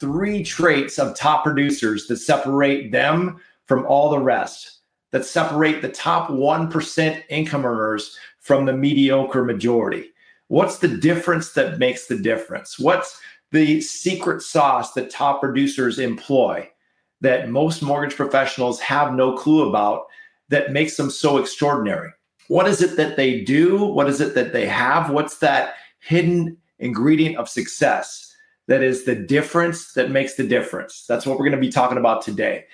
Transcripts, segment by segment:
three traits of top producers that separate them from all the rest, that separate the top 1% income earners from the mediocre majority. What's the difference that makes the difference? What's the secret sauce that top producers employ that most mortgage professionals have no clue about that makes them so extraordinary? What is it that they do? What is it that they have? What's that hidden ingredient of success? That is the difference that makes the difference. That's what we're going to be talking about today.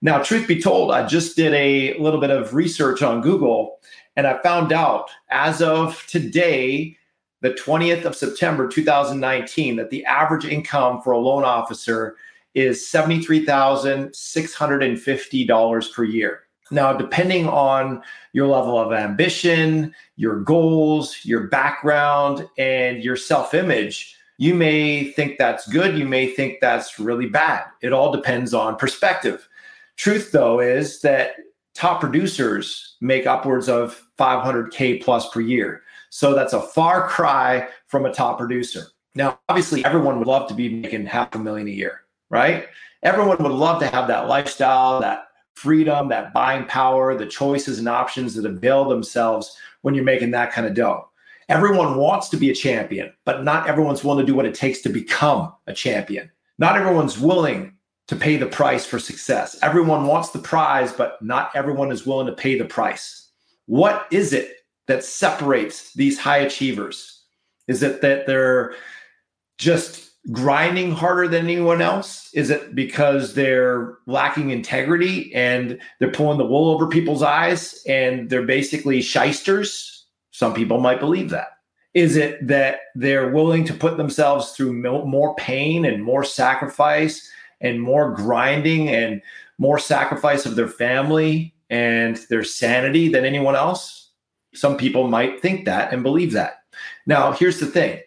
Now, truth be told, I just did a little bit of research on Google and I found out as of today, the 20th of September 2019, that the average income for a loan officer is $73,650 per year. Now, depending on your level of ambition, your goals, your background, and your self image, you may think that's good, you may think that's really bad. It all depends on perspective. Truth, though, is that top producers make upwards of 500K plus per year. So that's a far cry from a top producer. Now, obviously, everyone would love to be making half a million a year, right? Everyone would love to have that lifestyle, that freedom, that buying power, the choices and options that avail themselves when you're making that kind of dough. Everyone wants to be a champion, but not everyone's willing to do what it takes to become a champion. Not everyone's willing to pay the price for success. Everyone wants the prize, but not everyone is willing to pay the price. What is it that separates these high achievers? Is it that they're just grinding harder than anyone else? Is it because they're lacking integrity and they're pulling the wool over people's eyes and they're basically shysters? Some people might believe that. Is it that they're willing to put themselves through more pain and more sacrifice and more grinding and more sacrifice of their family and their sanity than anyone else? Some people might think that and believe that. Now, here's the thing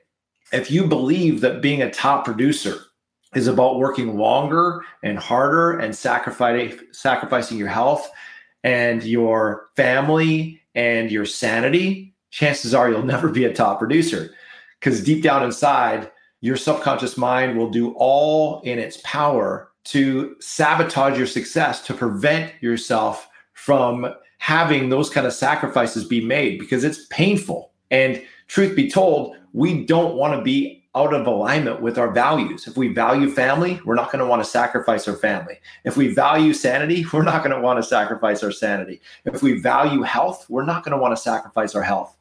if you believe that being a top producer is about working longer and harder and sacrificing your health and your family and your sanity chances are you'll never be a top producer because deep down inside, your subconscious mind will do all in its power to sabotage your success, to prevent yourself from having those kind of sacrifices be made because it's painful. And truth be told, we don't want to be out of alignment with our values. If we value family, we're not going to want to sacrifice our family. If we value sanity, we're not going to want to sacrifice our sanity. If we value health, we're not going to want to sacrifice our health.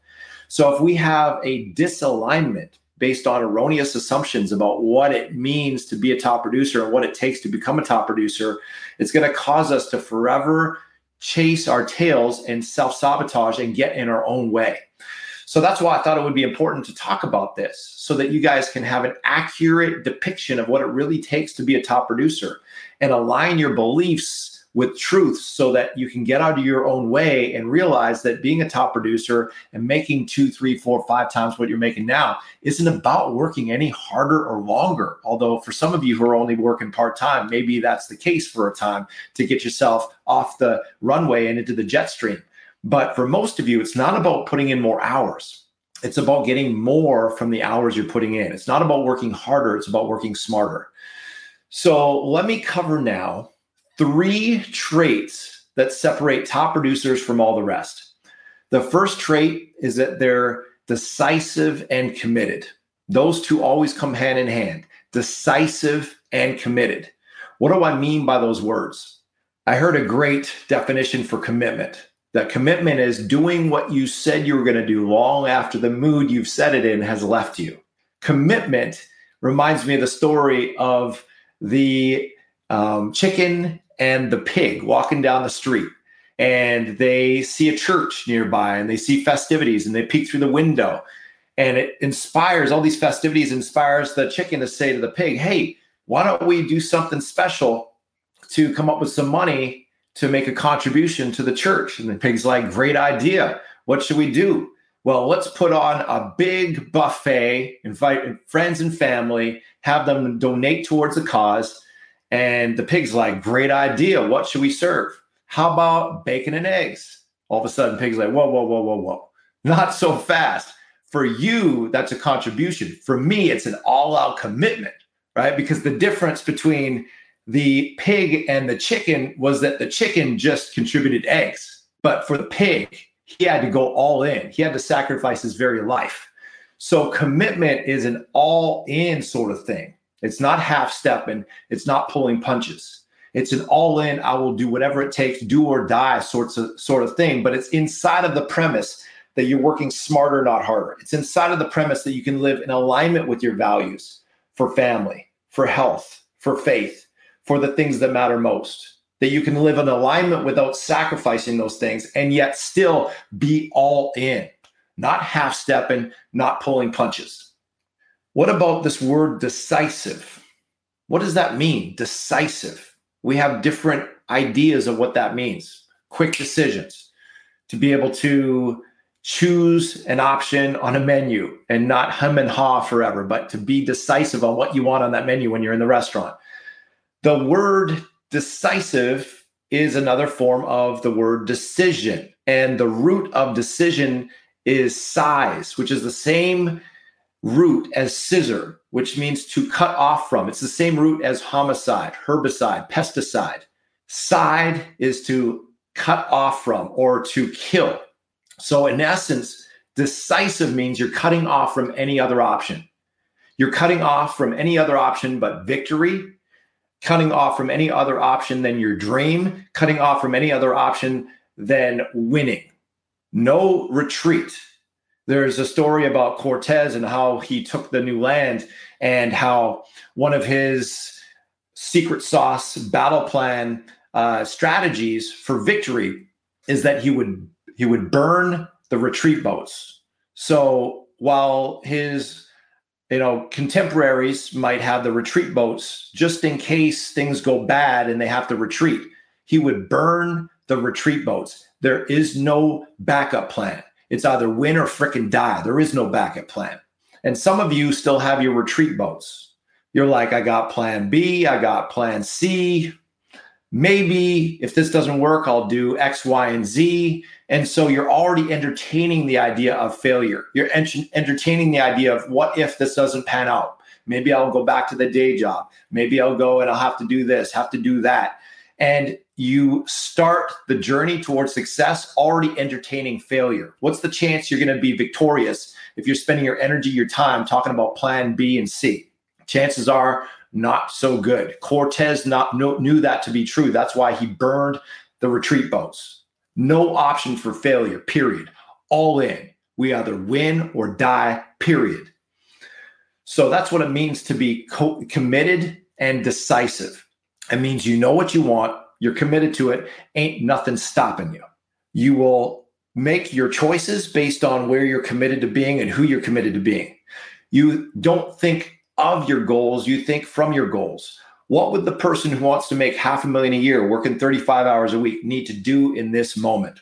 So if we have a disalignment based on erroneous assumptions about what it means to be a top producer and what it takes to become a top producer, it's going to cause us to forever chase our tails and self sabotage and get in our own way. So that's why I thought it would be important to talk about this so that you guys can have an accurate depiction of what it really takes to be a top producer and align your beliefs with truth so that you can get out of your own way and realize that being a top producer and making two, three, four, five times what you're making now isn't about working any harder or longer. Although, for some of you who are only working part time, maybe that's the case for a time to get yourself off the runway and into the jet stream. But for most of you, it's not about putting in more hours. It's about getting more from the hours you're putting in. It's not about working harder, it's about working smarter. So, let me cover now three traits that separate top producers from all the rest. The first trait is that they're decisive and committed. Those two always come hand in hand decisive and committed. What do I mean by those words? I heard a great definition for commitment. That commitment is doing what you said you were going to do long after the mood you've set it in has left you. Commitment reminds me of the story of the um, chicken and the pig walking down the street and they see a church nearby and they see festivities and they peek through the window and it inspires all these festivities inspires the chicken to say to the pig hey why don't we do something special to come up with some money to make a contribution to the church. And the pig's like, great idea. What should we do? Well, let's put on a big buffet, invite friends and family, have them donate towards the cause. And the pig's like, great idea. What should we serve? How about bacon and eggs? All of a sudden, pig's like, whoa, whoa, whoa, whoa, whoa. Not so fast. For you, that's a contribution. For me, it's an all out commitment, right? Because the difference between the pig and the chicken was that the chicken just contributed eggs. But for the pig, he had to go all in. He had to sacrifice his very life. So commitment is an all in sort of thing. It's not half stepping, it's not pulling punches. It's an all in, I will do whatever it takes, do or die sorts of sort of thing, but it's inside of the premise that you're working smarter, not harder. It's inside of the premise that you can live in alignment with your values for family, for health, for faith, for the things that matter most that you can live in alignment without sacrificing those things and yet still be all in, not half stepping, not pulling punches. What about this word decisive? What does that mean? Decisive. We have different ideas of what that means. Quick decisions, to be able to choose an option on a menu and not hum and haw forever, but to be decisive on what you want on that menu when you're in the restaurant. The word Decisive is another form of the word decision. And the root of decision is size, which is the same root as scissor, which means to cut off from. It's the same root as homicide, herbicide, pesticide. Side is to cut off from or to kill. So, in essence, decisive means you're cutting off from any other option. You're cutting off from any other option but victory, cutting off from any other option than your dream, cutting off from any other option than winning. No retreat. There's a story about Cortez and how he took the new land and how one of his secret sauce battle plan uh, strategies for victory is that he would he would burn the retreat boats. So while his you know, contemporaries might have the retreat boats just in case things go bad and they have to retreat. He would burn the retreat boats. There is no backup plan. It's either win or fricking die. There is no backup plan. And some of you still have your retreat boats. You're like, I got plan B, I got plan C. Maybe if this doesn't work, I'll do X, Y, and Z. And so you're already entertaining the idea of failure. You're entertaining the idea of what if this doesn't pan out? Maybe I'll go back to the day job. Maybe I'll go and I'll have to do this, have to do that. And you start the journey towards success already entertaining failure. What's the chance you're going to be victorious if you're spending your energy, your time talking about plan B and C? Chances are not so good. Cortez not knew that to be true. That's why he burned the retreat boats. No option for failure, period. All in. We either win or die, period. So that's what it means to be co- committed and decisive. It means you know what you want, you're committed to it, ain't nothing stopping you. You will make your choices based on where you're committed to being and who you're committed to being. You don't think of your goals, you think from your goals. What would the person who wants to make half a million a year, working 35 hours a week, need to do in this moment?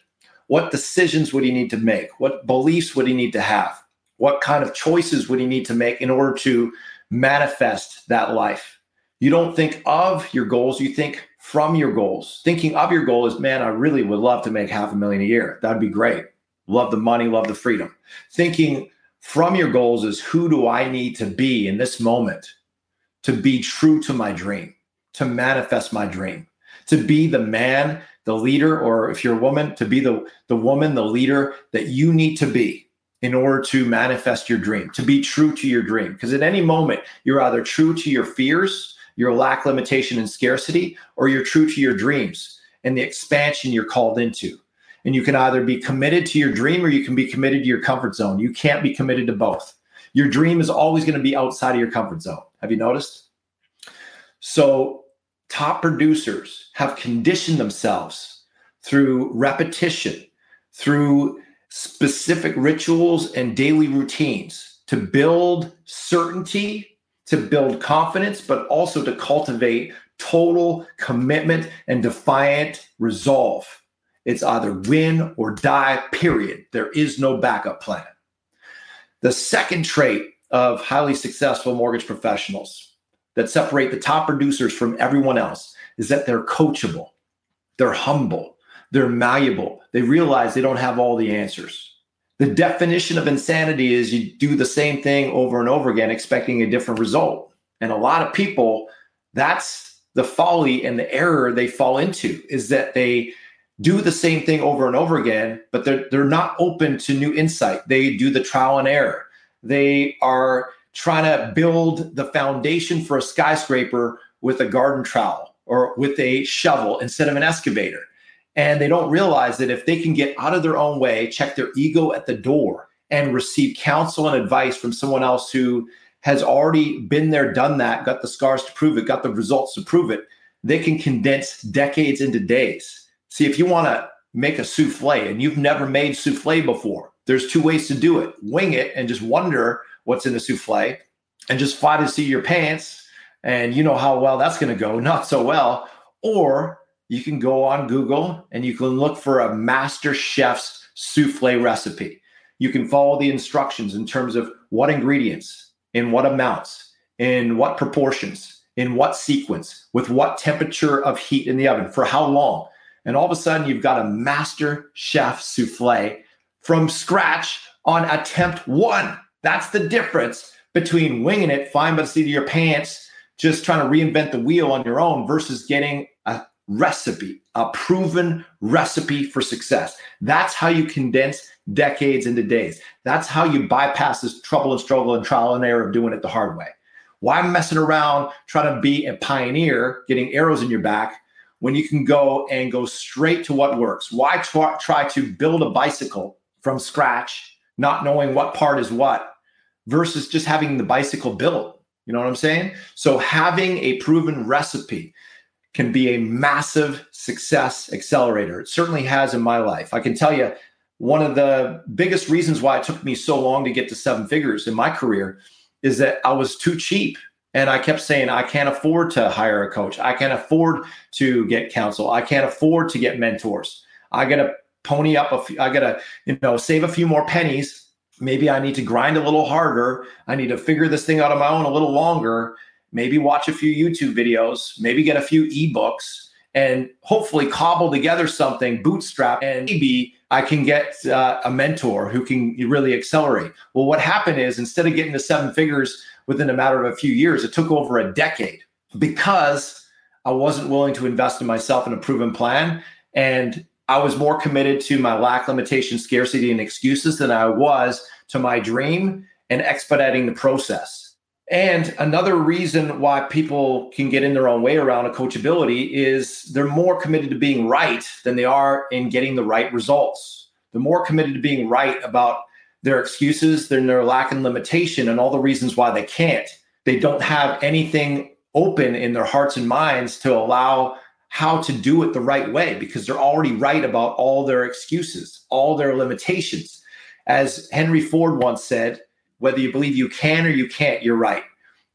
What decisions would he need to make? What beliefs would he need to have? What kind of choices would he need to make in order to manifest that life? You don't think of your goals, you think from your goals. Thinking of your goal is, man, I really would love to make half a million a year. That'd be great. Love the money, love the freedom. Thinking from your goals is, who do I need to be in this moment to be true to my dream, to manifest my dream, to be the man, the leader, or if you're a woman, to be the, the woman, the leader that you need to be in order to manifest your dream, to be true to your dream. Because at any moment, you're either true to your fears, your lack, limitation, and scarcity, or you're true to your dreams and the expansion you're called into. And you can either be committed to your dream or you can be committed to your comfort zone. You can't be committed to both. Your dream is always going to be outside of your comfort zone. Have you noticed? So, top producers have conditioned themselves through repetition, through specific rituals and daily routines to build certainty, to build confidence, but also to cultivate total commitment and defiant resolve. It's either win or die, period. There is no backup plan. The second trait of highly successful mortgage professionals that separate the top producers from everyone else is that they're coachable, they're humble, they're malleable, they realize they don't have all the answers. The definition of insanity is you do the same thing over and over again, expecting a different result. And a lot of people, that's the folly and the error they fall into is that they do the same thing over and over again, but they're, they're not open to new insight. They do the trial and error. They are trying to build the foundation for a skyscraper with a garden trowel or with a shovel instead of an excavator. And they don't realize that if they can get out of their own way, check their ego at the door, and receive counsel and advice from someone else who has already been there, done that, got the scars to prove it, got the results to prove it, they can condense decades into days. See, if you want to make a souffle and you've never made souffle before, there's two ways to do it wing it and just wonder what's in the souffle and just fly to see your pants and you know how well that's going to go, not so well. Or you can go on Google and you can look for a master chef's souffle recipe. You can follow the instructions in terms of what ingredients, in what amounts, in what proportions, in what sequence, with what temperature of heat in the oven, for how long. And all of a sudden, you've got a master chef souffle from scratch on attempt one. That's the difference between winging it, flying by the seat of your pants, just trying to reinvent the wheel on your own versus getting a recipe, a proven recipe for success. That's how you condense decades into days. That's how you bypass this trouble and struggle and trial and error of doing it the hard way. Why messing around trying to be a pioneer, getting arrows in your back when you can go and go straight to what works? Why try, try to build a bicycle from scratch, not knowing what part is what, versus just having the bicycle built? You know what I'm saying? So having a proven recipe can be a massive success accelerator. It certainly has in my life. I can tell you one of the biggest reasons why it took me so long to get to seven figures in my career is that I was too cheap. And I kept saying, I can't afford to hire a coach. I can't afford to get counsel. I can't afford to get mentors. I got to pony up a few, I got to, you know, save a few more pennies. Maybe I need to grind a little harder. I need to figure this thing out on my own a little longer maybe watch a few YouTube videos, maybe get a few ebooks, and hopefully cobble together something bootstrap. And maybe I can get uh, a mentor who can really accelerate. Well, what happened is instead of getting to seven figures within a matter of a few years, it took over a decade because I wasn't willing to invest in myself in a proven plan. And I was more committed to my lack, limitation, scarcity, and excuses than I was to my dream and expediting the process. And another reason why people can get in their own way around a coachability is they're more committed to being right than they are in getting the right results. They're more committed to being right about their excuses, than their lack and limitation, and all the reasons why they can't. They don't have anything open in their hearts and minds to allow how to do it the right way because they're already right about all their excuses, all their limitations. As Henry Ford once said, whether you believe you can or you can't, you're right.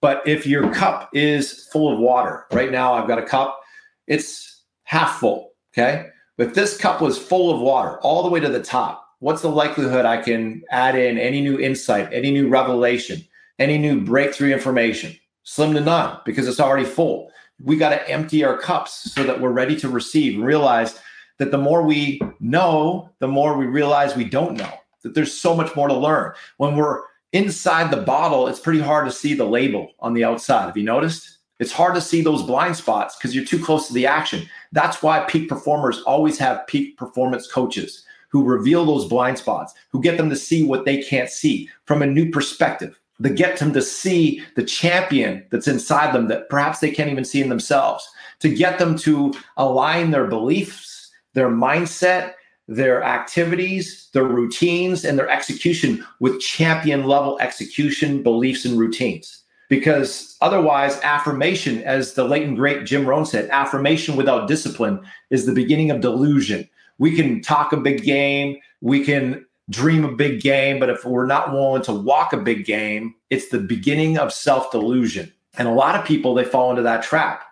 But if your cup is full of water, right now I've got a cup, it's half full. Okay. If this cup was full of water all the way to the top, what's the likelihood I can add in any new insight, any new revelation, any new breakthrough information? Slim to none because it's already full. We got to empty our cups so that we're ready to receive and realize that the more we know, the more we realize we don't know, that there's so much more to learn. When we're inside the bottle, it's pretty hard to see the label on the outside. Have you noticed? It's hard to see those blind spots because you're too close to the action. That's why peak performers always have peak performance coaches who reveal those blind spots, who get them to see what they can't see from a new perspective, that get them to see the champion that's inside them that perhaps they can't even see in themselves, to get them to align their beliefs, their mindset, their activities, their routines, and their execution with champion level execution, beliefs, and routines. Because otherwise, affirmation, as the late and great Jim Rohn said, affirmation without discipline is the beginning of delusion. We can talk a big game, we can dream a big game, but if we're not willing to walk a big game, it's the beginning of self delusion. And a lot of people, they fall into that trap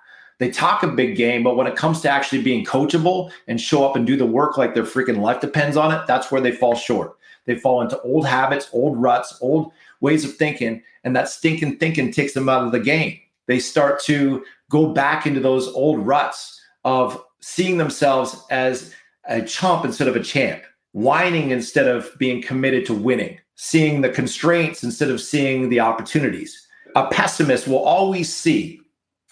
They talk a big game, but when it comes to actually being coachable and show up and do the work like their freaking life depends on it, that's where they fall short. They fall into old habits, old ruts, old ways of thinking, and that stinking thinking takes them out of the game. They start to go back into those old ruts of seeing themselves as a chump instead of a champ, whining instead of being committed to winning, seeing the constraints instead of seeing the opportunities. A pessimist will always see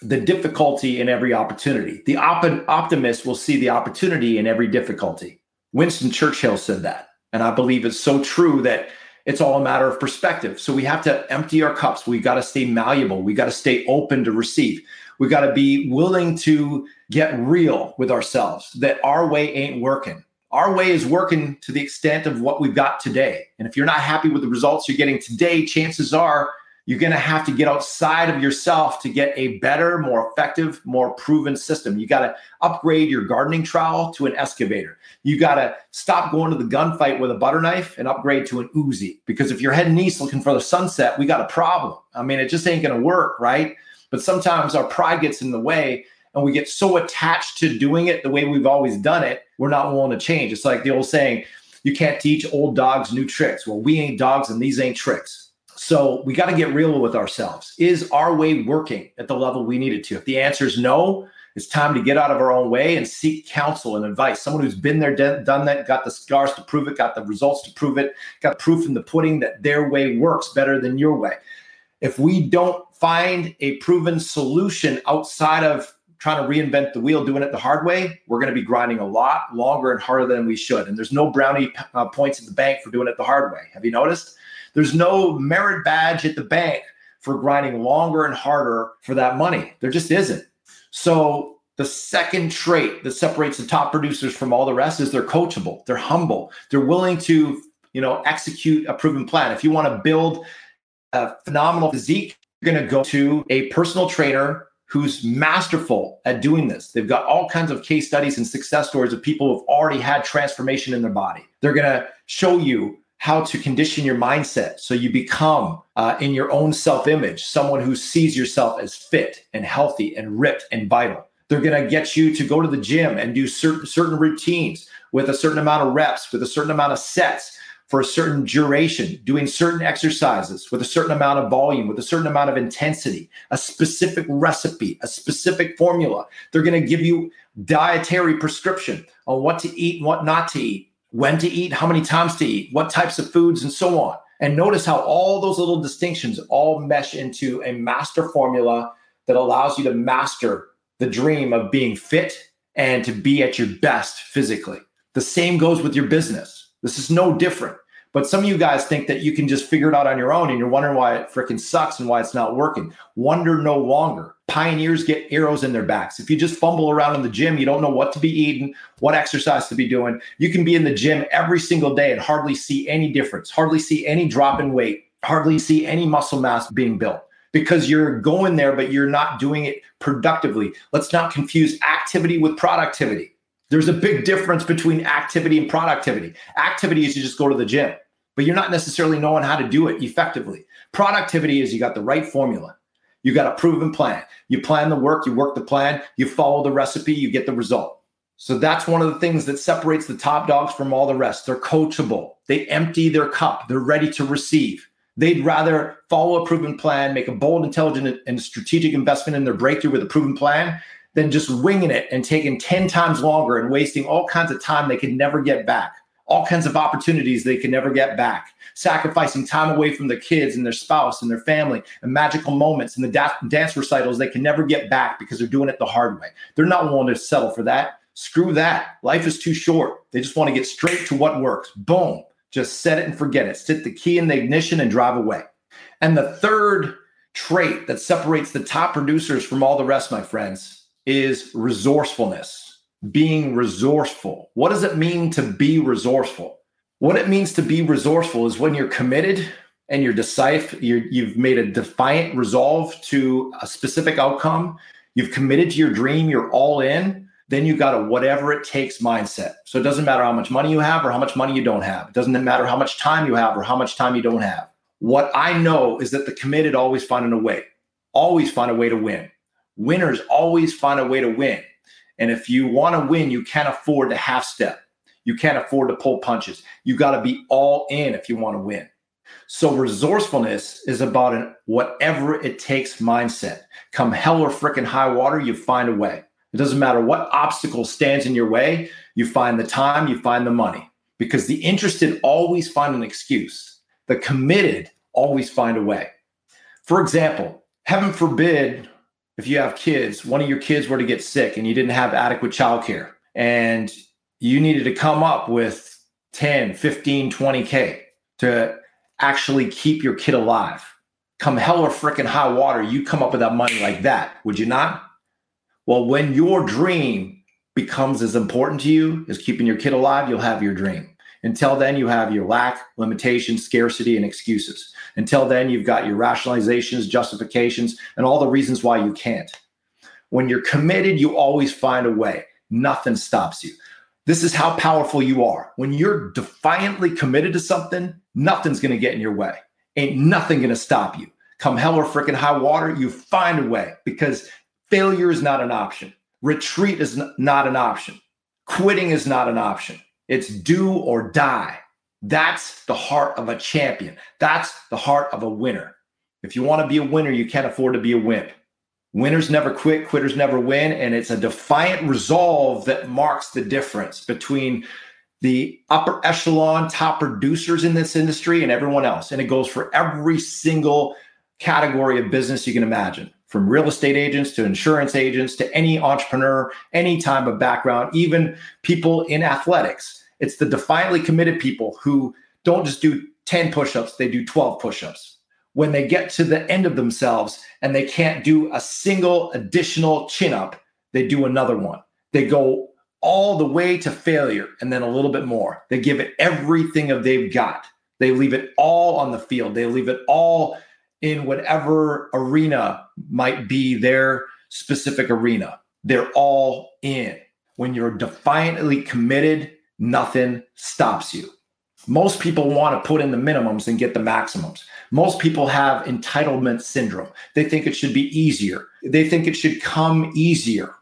the difficulty in every opportunity. The op- optimist will see the opportunity in every difficulty. Winston Churchill said that. And I believe it's so true that it's all a matter of perspective. So we have to empty our cups. We got to stay malleable. We got to stay open to receive. We got to be willing to get real with ourselves that our way ain't working. Our way is working to the extent of what we've got today. And if you're not happy with the results you're getting today, chances are you're going to have to get outside of yourself to get a better, more effective, more proven system. You got to upgrade your gardening trowel to an excavator. You got to stop going to the gunfight with a butter knife and upgrade to an Uzi. Because if you're heading east looking for the sunset, we got a problem. I mean, it just ain't going to work, right? But sometimes our pride gets in the way and we get so attached to doing it the way we've always done it, we're not willing to change. It's like the old saying, you can't teach old dogs new tricks. Well, we ain't dogs and these ain't tricks. So we got to get real with ourselves. Is our way working at the level we need it to? If the answer is no, it's time to get out of our own way and seek counsel and advice. Someone who's been there, done that, got the scars to prove it, got the results to prove it, got proof in the pudding that their way works better than your way. If we don't find a proven solution outside of trying to reinvent the wheel, doing it the hard way, we're going to be grinding a lot longer and harder than we should. And there's no brownie uh, points in the bank for doing it the hard way. Have you noticed? There's no merit badge at the bank for grinding longer and harder for that money. There just isn't. So the second trait that separates the top producers from all the rest is they're coachable, they're humble, they're willing to, you know, execute a proven plan. If you want to build a phenomenal physique, you're going to go to a personal trainer who's masterful at doing this. They've got all kinds of case studies and success stories of people who've already had transformation in their body. They're going to show you how to condition your mindset so you become uh, in your own self image someone who sees yourself as fit and healthy and ripped and vital. They're going to get you to go to the gym and do certain certain routines with a certain amount of reps, with a certain amount of sets for a certain duration, doing certain exercises with a certain amount of volume, with a certain amount of intensity, a specific recipe, a specific formula. They're going to give you dietary prescription on what to eat and what not to eat when to eat, how many times to eat, what types of foods, and so on. And notice how all those little distinctions all mesh into a master formula that allows you to master the dream of being fit and to be at your best physically. The same goes with your business. This is no different. But some of you guys think that you can just figure it out on your own and you're wondering why it freaking sucks and why it's not working. Wonder no longer. Pioneers get arrows in their backs. If you just fumble around in the gym, you don't know what to be eating, what exercise to be doing. You can be in the gym every single day and hardly see any difference, hardly see any drop in weight, hardly see any muscle mass being built because you're going there, but you're not doing it productively. Let's not confuse activity with productivity. There's a big difference between activity and productivity. Activity is you just go to the gym, but you're not necessarily knowing how to do it effectively. Productivity is you got the right formula. You got a proven plan. You plan the work, you work the plan, you follow the recipe, you get the result. So that's one of the things that separates the top dogs from all the rest. They're coachable. They empty their cup. They're ready to receive. They'd rather follow a proven plan, make a bold, intelligent, and strategic investment in their breakthrough with a proven plan than just winging it and taking 10 times longer and wasting all kinds of time they could never get back, all kinds of opportunities they could never get back, sacrificing time away from their kids and their spouse and their family and magical moments and the da- dance recitals they can never get back because they're doing it the hard way. They're not willing to settle for that. Screw that. Life is too short. They just want to get straight to what works. Boom. Just set it and forget it. Sit the key in the ignition and drive away. And the third trait that separates the top producers from all the rest, my friends, is resourcefulness, being resourceful. What does it mean to be resourceful? What it means to be resourceful is when you're committed and you're decisive, you you've made a defiant resolve to a specific outcome, you've committed to your dream, you're all in, then you got a whatever it takes mindset. So it doesn't matter how much money you have or how much money you don't have. It doesn't matter how much time you have or how much time you don't have. What I know is that the committed always find a way, always find a way to win Winners always find a way to win. And if you want to win, you can't afford to half step. You can't afford to pull punches. You got to be all in if you want to win. So resourcefulness is about an whatever it takes mindset. Come hell or freaking high water, you find a way. It doesn't matter what obstacle stands in your way, you find the time, you find the money. Because the interested always find an excuse. The committed always find a way. For example, heaven forbid if you have kids, one of your kids were to get sick and you didn't have adequate childcare and you needed to come up with 10, 15, 20K to actually keep your kid alive. Come hell or freaking high water, you come up with that money like that, would you not? Well, when your dream becomes as important to you as keeping your kid alive, you'll have your dream. Until then, you have your lack, limitation, scarcity, and excuses. Until then, you've got your rationalizations, justifications, and all the reasons why you can't. When you're committed, you always find a way. Nothing stops you. This is how powerful you are. When you're defiantly committed to something, nothing's going to get in your way. Ain't nothing going to stop you. Come hell or freaking high water, you find a way because failure is not an option. Retreat is not an option. Quitting is not an option. It's do or die. That's the heart of a champion. That's the heart of a winner. If you want to be a winner, you can't afford to be a wimp. Winners never quit, quitters never win. And it's a defiant resolve that marks the difference between the upper echelon top producers in this industry and everyone else. And it goes for every single category of business you can imagine from real estate agents to insurance agents to any entrepreneur, any type of background, even people in athletics. It's the defiantly committed people who don't just do 10 push ups, they do 12 push ups. When they get to the end of themselves and they can't do a single additional chin up, they do another one. They go all the way to failure and then a little bit more. They give it everything of they've got. They leave it all on the field. They leave it all in whatever arena might be their specific arena. They're all in. When you're defiantly committed nothing stops you. Most people want to put in the minimums and get the maximums. Most people have entitlement syndrome. They think it should be easier. They think it should come easier.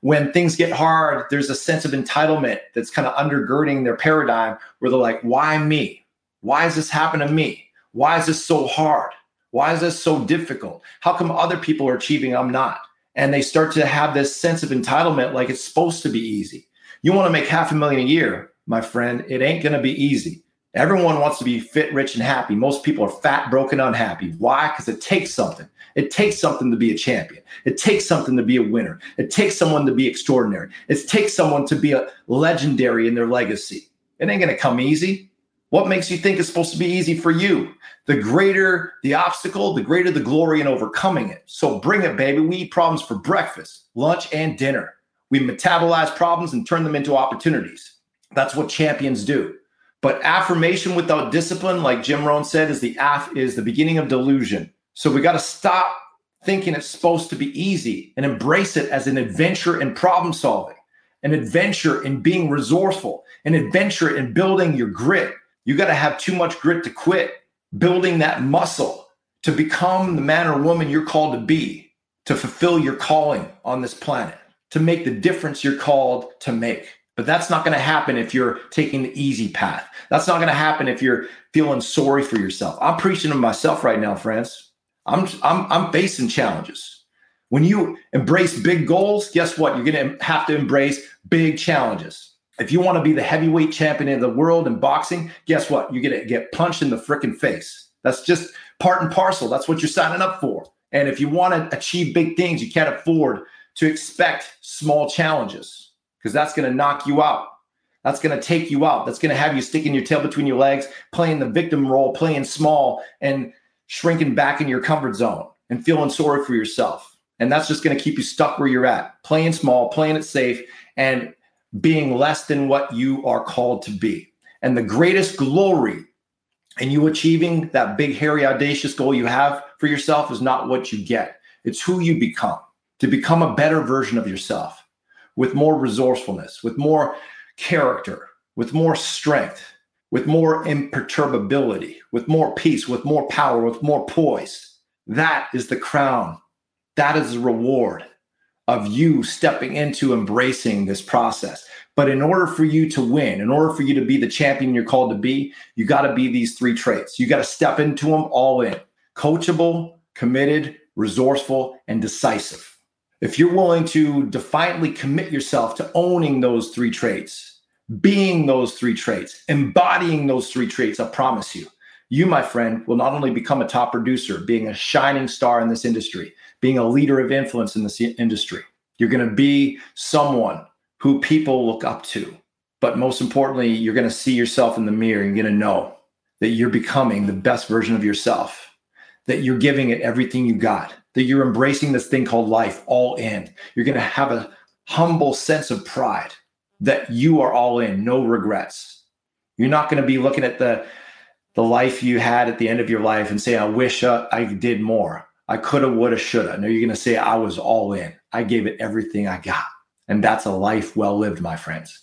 When things get hard, there's a sense of entitlement that's kind of undergirding their paradigm where they're like, why me? Why does this happen to me? Why is this so hard? Why is this so difficult? How come other people are achieving? I'm not. And they start to have this sense of entitlement like it's supposed to be easy. You want to make half a million a year, my friend, it ain't going to be easy. Everyone wants to be fit, rich, and happy. Most people are fat, broken, unhappy. Why? Because it takes something. It takes something to be a champion. It takes something to be a winner. It takes someone to be extraordinary. It takes someone to be a legendary in their legacy. It ain't going to come easy. What makes you think it's supposed to be easy for you? The greater the obstacle, the greater the glory in overcoming it. So bring it, baby. We eat problems for breakfast, lunch, and dinner. We metabolize problems and turn them into opportunities. That's what champions do. But affirmation without discipline, like Jim Rohn said, is the af- is the beginning of delusion. So we got to stop thinking it's supposed to be easy and embrace it as an adventure in problem solving, an adventure in being resourceful, an adventure in building your grit. You got to have too much grit to quit, building that muscle to become the man or woman you're called to be, to fulfill your calling on this planet to make the difference you're called to make. But that's not going to happen if you're taking the easy path. That's not going to happen if you're feeling sorry for yourself. I'm preaching to myself right now, friends. I'm I'm I'm facing challenges. When you embrace big goals, guess what? You're going to have to embrace big challenges. If you want to be the heavyweight champion of the world in boxing, guess what? You're going to get punched in the freaking face. That's just part and parcel. That's what you're signing up for. And if you want to achieve big things, you can't afford to expect small challenges because that's going to knock you out. That's going to take you out. That's going to have you sticking your tail between your legs, playing the victim role, playing small, and shrinking back in your comfort zone and feeling sorry for yourself. And that's just going to keep you stuck where you're at, playing small, playing it safe, and being less than what you are called to be. And the greatest glory in you achieving that big, hairy, audacious goal you have for yourself is not what you get, it's who you become to become a better version of yourself with more resourcefulness, with more character, with more strength, with more imperturbability, with more peace, with more power, with more poise. That is the crown That is the reward of you stepping into embracing this process. But in order for you to win, in order for you to be the champion you're called to be, you got to be these three traits. You got to step into them all in coachable, committed, resourceful, and decisive. If you're willing to defiantly commit yourself to owning those three traits, being those three traits, embodying those three traits, I promise you, you, my friend, will not only become a top producer, being a shining star in this industry, being a leader of influence in this industry. You're going to be someone who people look up to. But most importantly, you're going to see yourself in the mirror and you're going to know that you're becoming the best version of yourself, that you're giving it everything you got, that you're embracing this thing called life all in. You're going to have a humble sense of pride that you are all in, no regrets. You're not going to be looking at the the life you had at the end of your life and say, I wish uh, I did more. I coulda, woulda, shoulda. No, you're going to say, I was all in. I gave it everything I got. And that's a life well lived, my friends.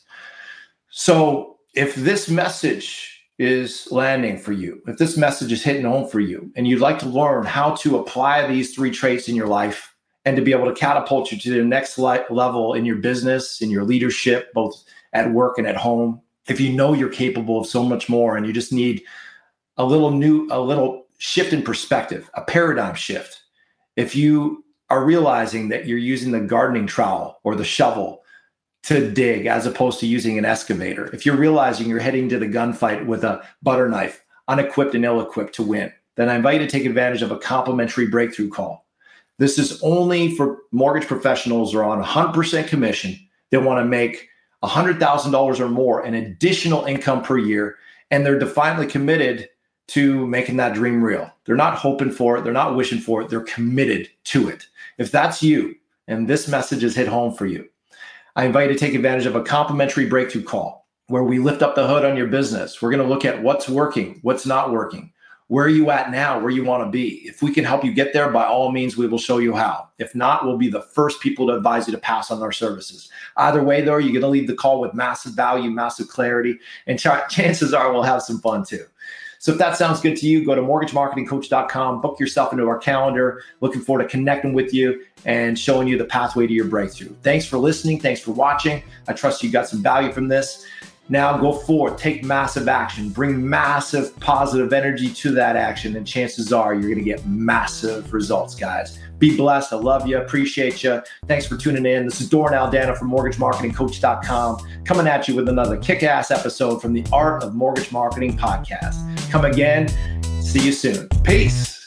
So if this message is landing for you, if this message is hitting home for you, and you'd like to learn how to apply these three traits in your life and to be able to catapult you to the next level in your business, in your leadership, both at work and at home, if you know you're capable of so much more and you just need a little new, a little shift in perspective, a paradigm shift. If you are realizing that you're using the gardening trowel or the shovel to dig as opposed to using an excavator, if you're realizing you're heading to the gunfight with a butter knife, unequipped and ill equipped to win, then I invite you to take advantage of a complimentary breakthrough call. This is only for mortgage professionals who are on 100% commission that want to make $100,000 or more in additional income per year. And they're defiantly committed to making that dream real. They're not hoping for it, they're not wishing for it, they're committed to it. If that's you and this message is hit home for you, I invite you to take advantage of a complimentary breakthrough call where we lift up the hood on your business. We're going to look at what's working, what's not working. Where are you at now? Where you want to be? If we can help you get there, by all means, we will show you how. If not, we'll be the first people to advise you to pass on our services. Either way, though, you're going to leave the call with massive value, massive clarity, and ch- chances are we'll have some fun too. So if that sounds good to you, go to mortgagemarketingcoach.com, book yourself into our calendar. Looking forward to connecting with you and showing you the pathway to your breakthrough. Thanks for listening. Thanks for watching. I trust you got some value from this. Now go forth, take massive action, bring massive positive energy to that action, and chances are you're going to get massive results, guys. Be blessed. I love you. Appreciate you. Thanks for tuning in. This is Doran Aldana from MortgageMarketingCoach.com coming at you with another kick ass episode from the Art of Mortgage Marketing podcast. Come again. See you soon. Peace.